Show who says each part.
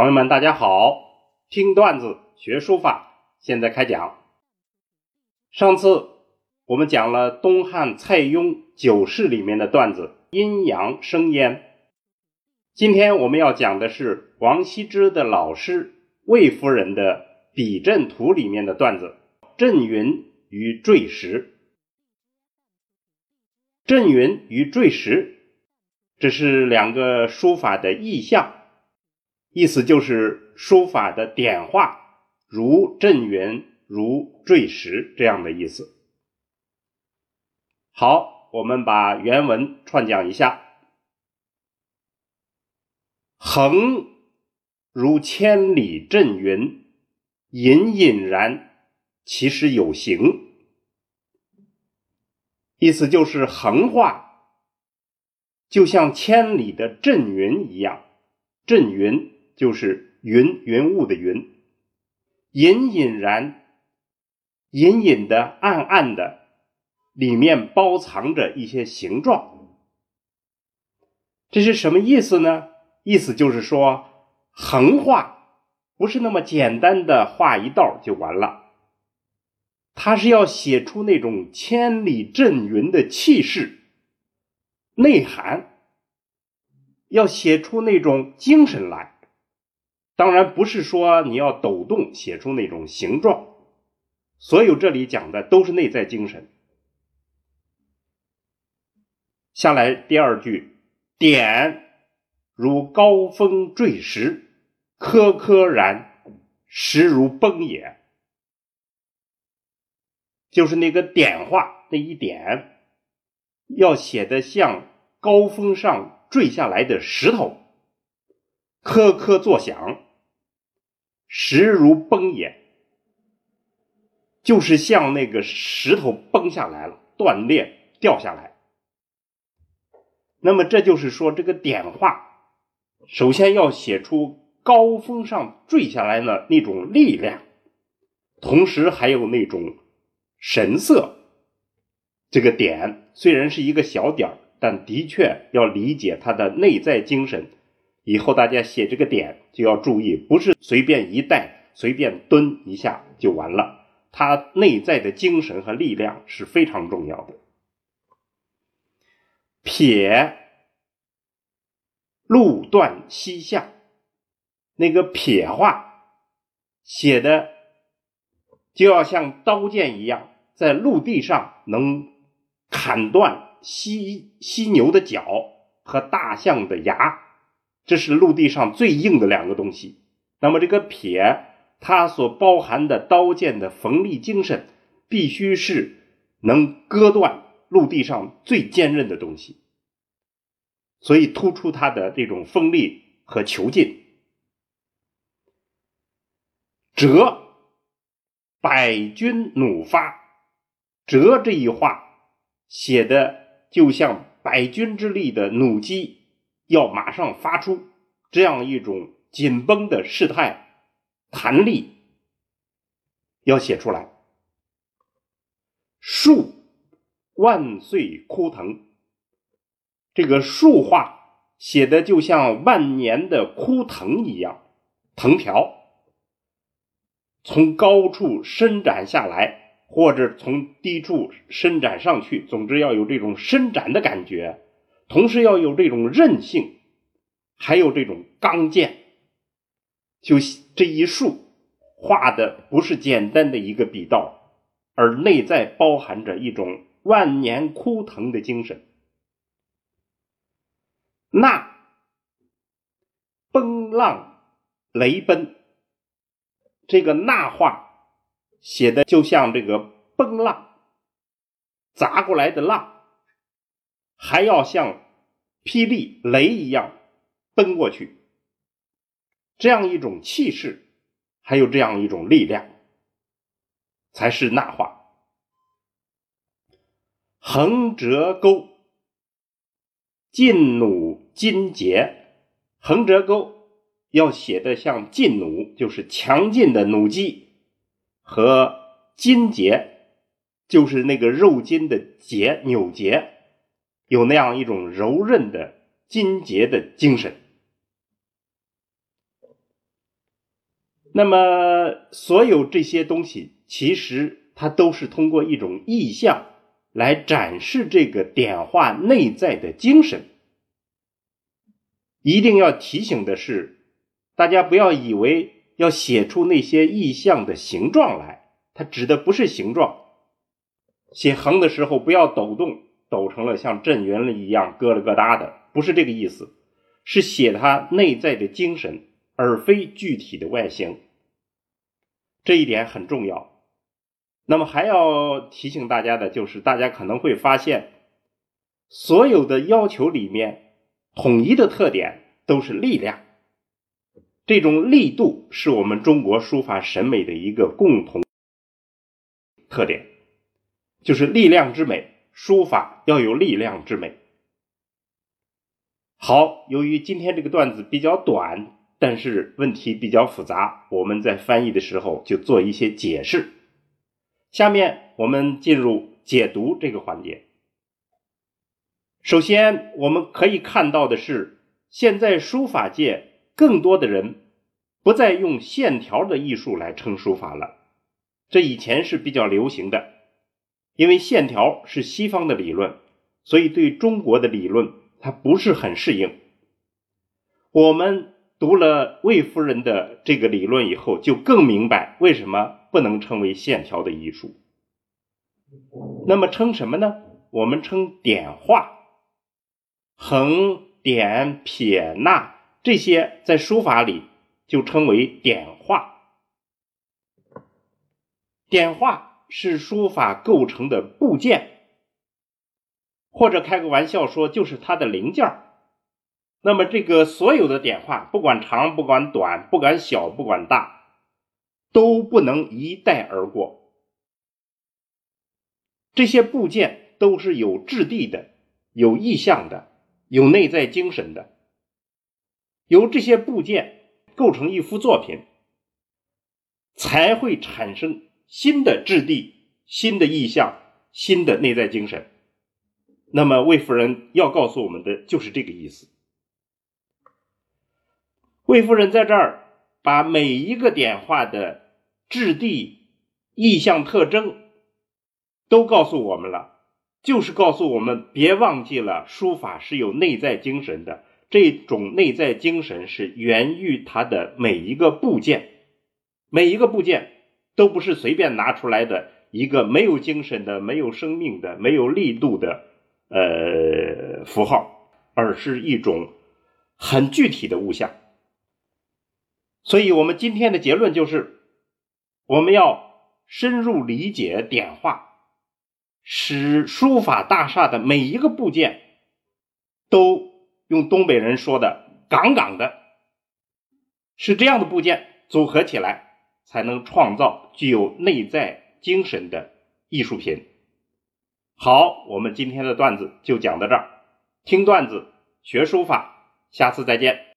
Speaker 1: 朋友们，大家好！听段子学书法，现在开讲。上次我们讲了东汉蔡邕《九世》里面的段子“阴阳生烟”，今天我们要讲的是王羲之的老师魏夫人的《笔阵图》里面的段子“阵云与坠石”。阵云与坠石，这是两个书法的意象。意思就是书法的点画如阵云，如坠石这样的意思。好，我们把原文串讲一下：横如千里阵云，隐隐然，其实有形。意思就是横画就像千里的阵云一样，阵云。就是云云雾的云，隐隐然、隐隐的、暗暗的，里面包藏着一些形状。这是什么意思呢？意思就是说，横画不是那么简单的画一道就完了，它是要写出那种千里阵云的气势、内涵，要写出那种精神来。当然不是说你要抖动写出那种形状，所有这里讲的都是内在精神。下来第二句，点如高峰坠石，颗颗然，石如崩也。就是那个点画那一点，要写的像高峰上坠下来的石头，颗颗作响。实如崩也，就是像那个石头崩下来了，断裂掉下来。那么这就是说，这个点画首先要写出高峰上坠下来的那种力量，同时还有那种神色。这个点虽然是一个小点但的确要理解它的内在精神。以后大家写这个点就要注意，不是随便一带、随便蹲一下就完了，它内在的精神和力量是非常重要的。撇路断西下，那个撇画写的就要像刀剑一样，在陆地上能砍断犀犀牛的角和大象的牙。这是陆地上最硬的两个东西。那么，这个撇，它所包含的刀剑的锋利精神，必须是能割断陆地上最坚韧的东西，所以突出它的这种锋利和遒劲。折，百钧弩发。折这一画写的就像百钧之力的弩机。要马上发出这样一种紧绷的事态，弹力要写出来。树万岁枯藤，这个树画写的就像万年的枯藤一样，藤条从高处伸展下来，或者从低处伸展上去，总之要有这种伸展的感觉。同时要有这种韧性，还有这种刚健，就这一竖画的不是简单的一个笔道，而内在包含着一种万年枯藤的精神。那崩浪雷奔，这个那画写的就像这个崩浪砸过来的浪。还要像霹雳雷一样奔过去，这样一种气势，还有这样一种力量，才是那话。横折钩，劲弩金节，横折钩要写的像劲弩，就是强劲的弩机，和金节，就是那个肉筋的节扭结。有那样一种柔韧的、筋节的精神。那么，所有这些东西，其实它都是通过一种意象来展示这个点画内在的精神。一定要提醒的是，大家不要以为要写出那些意象的形状来，它指的不是形状。写横的时候不要抖动，抖成了像震云了一样咯了咯哒的，不是这个意思，是写它内在的精神。而非具体的外形，这一点很重要。那么还要提醒大家的就是，大家可能会发现，所有的要求里面，统一的特点都是力量。这种力度是我们中国书法审美的一个共同特点，就是力量之美，书法要有力量之美。好，由于今天这个段子比较短。但是问题比较复杂，我们在翻译的时候就做一些解释。下面我们进入解读这个环节。首先，我们可以看到的是，现在书法界更多的人不再用线条的艺术来称书法了。这以前是比较流行的，因为线条是西方的理论，所以对中国的理论它不是很适应。我们。读了魏夫人的这个理论以后，就更明白为什么不能称为线条的艺术。那么称什么呢？我们称点画，横、点、撇、捺这些在书法里就称为点画。点画是书法构成的部件，或者开个玩笑说，就是它的零件。那么，这个所有的点画，不管长、不管短、不管小、不管大，都不能一带而过。这些部件都是有质地的、有意象的、有内在精神的。由这些部件构成一幅作品，才会产生新的质地、新的意象、新的内在精神。那么，魏夫人要告诉我们的就是这个意思。魏夫人在这儿把每一个点画的质地、意象、特征都告诉我们了，就是告诉我们别忘记了，书法是有内在精神的。这种内在精神是源于它的每一个部件，每一个部件都不是随便拿出来的一个没有精神的、没有生命的、没有力度的呃符号，而是一种很具体的物象。所以，我们今天的结论就是，我们要深入理解点画，使书法大厦的每一个部件都用东北人说的“杠杠的”，是这样的部件组合起来，才能创造具有内在精神的艺术品。好，我们今天的段子就讲到这儿，听段子学书法，下次再见。